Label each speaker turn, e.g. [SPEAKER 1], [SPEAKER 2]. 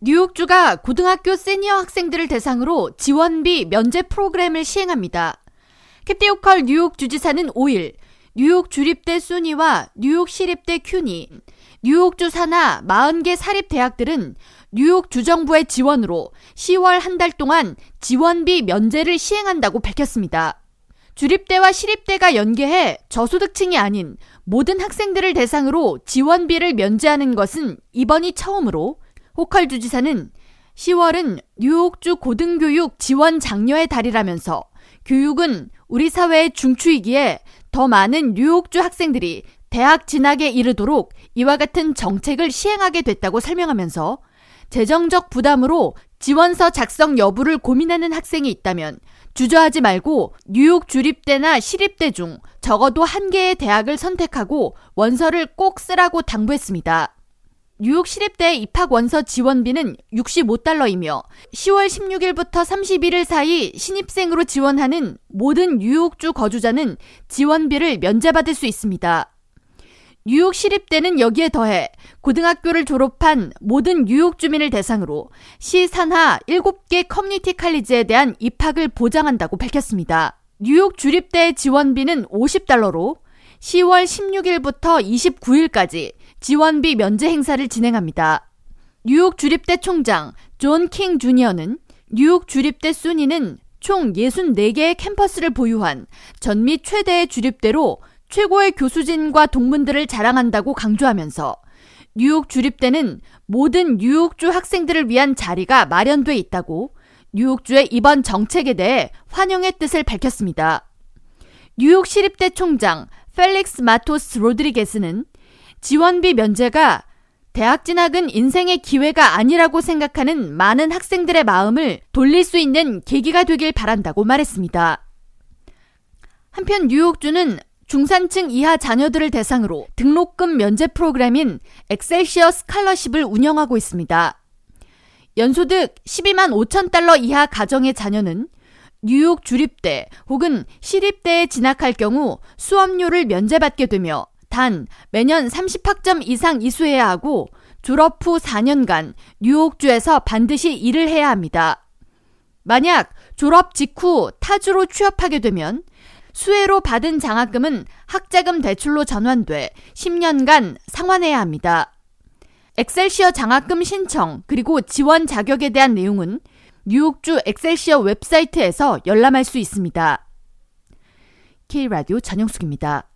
[SPEAKER 1] 뉴욕주가 고등학교 시니어 학생들을 대상으로 지원비 면제 프로그램을 시행합니다. 캡티 오컬 뉴욕 주지사는 5일 뉴욕 주립대 순이와 뉴욕 시립대 큐니, 뉴욕주 산하 40개 사립대학들은 뉴욕 주정부의 지원으로 10월 한 달 동안 지원비 면제를 시행한다고 밝혔습니다. 주립대와 시립대가 연계해 저소득층이 아닌 모든 학생들을 대상으로 지원비를 면제하는 것은 이번이 처음으로 호컬 주지사는 10월은 뉴욕주 고등교육 지원 장려의 달이라면서 교육은 우리 사회의 중추이기에 더 많은 뉴욕주 학생들이 대학 진학에 이르도록 이와 같은 정책을 시행하게 됐다고 설명하면서 재정적 부담으로 지원서 작성 여부를 고민하는 학생이 있다면 주저하지 말고 뉴욕 주립대나 시립대 중 적어도 한 개의 대학을 선택하고 원서를 꼭 쓰라고 당부했습니다. 뉴욕 시립대 입학 원서 지원비는 65달러이며 10월 16일부터 31일 사이 신입생으로 지원하는 모든 뉴욕주 거주자는 지원비를 면제받을 수 있습니다. 뉴욕 시립대는 여기에 더해 고등학교를 졸업한 모든 뉴욕 주민을 대상으로 시 산하 7개 커뮤니티 칼리지에 대한 입학을 보장한다고 밝혔습니다. 뉴욕 주립대 지원비는 50달러로 10월 16일부터 29일까지 지원비 면제 행사를 진행합니다. 뉴욕 주립대 총장 존 킹 주니어는 뉴욕 주립대 SUNY는 총 64개의 캠퍼스를 보유한 전미 최대의 주립대로 최고의 교수진과 동문들을 자랑한다고 강조하면서 뉴욕 주립대는 모든 뉴욕주 학생들을 위한 자리가 마련돼 있다고 뉴욕주의 이번 정책에 대해 환영의 뜻을 밝혔습니다. 뉴욕 시립대 총장 펠릭스 마토스 로드리게스는 지원비 면제가 대학 진학은 인생의 기회가 아니라고 생각하는 많은 학생들의 마음을 돌릴 수 있는 계기가 되길 바란다고 말했습니다. 한편 뉴욕주는 중산층 이하 자녀들을 대상으로 등록금 면제 프로그램인 엑셀시어 스칼러십을 운영하고 있습니다. 연소득 12만 5천 달러 이하 가정의 자녀는 뉴욕 주립대 혹은 시립대에 진학할 경우 수업료를 면제받게 되며 단 매년 30학점 이상 이수해야 하고 졸업 후 4년간 뉴욕주에서 반드시 일을 해야 합니다. 만약 졸업 직후 타주로 취업하게 되면 수혜로 받은 장학금은 학자금 대출로 전환돼 10년간 상환해야 합니다. 엑셀시어 장학금 신청 그리고 지원 자격에 대한 내용은 뉴욕주 엑셀시어 웹사이트에서 열람할 수 있습니다. K라디오 전영숙입니다.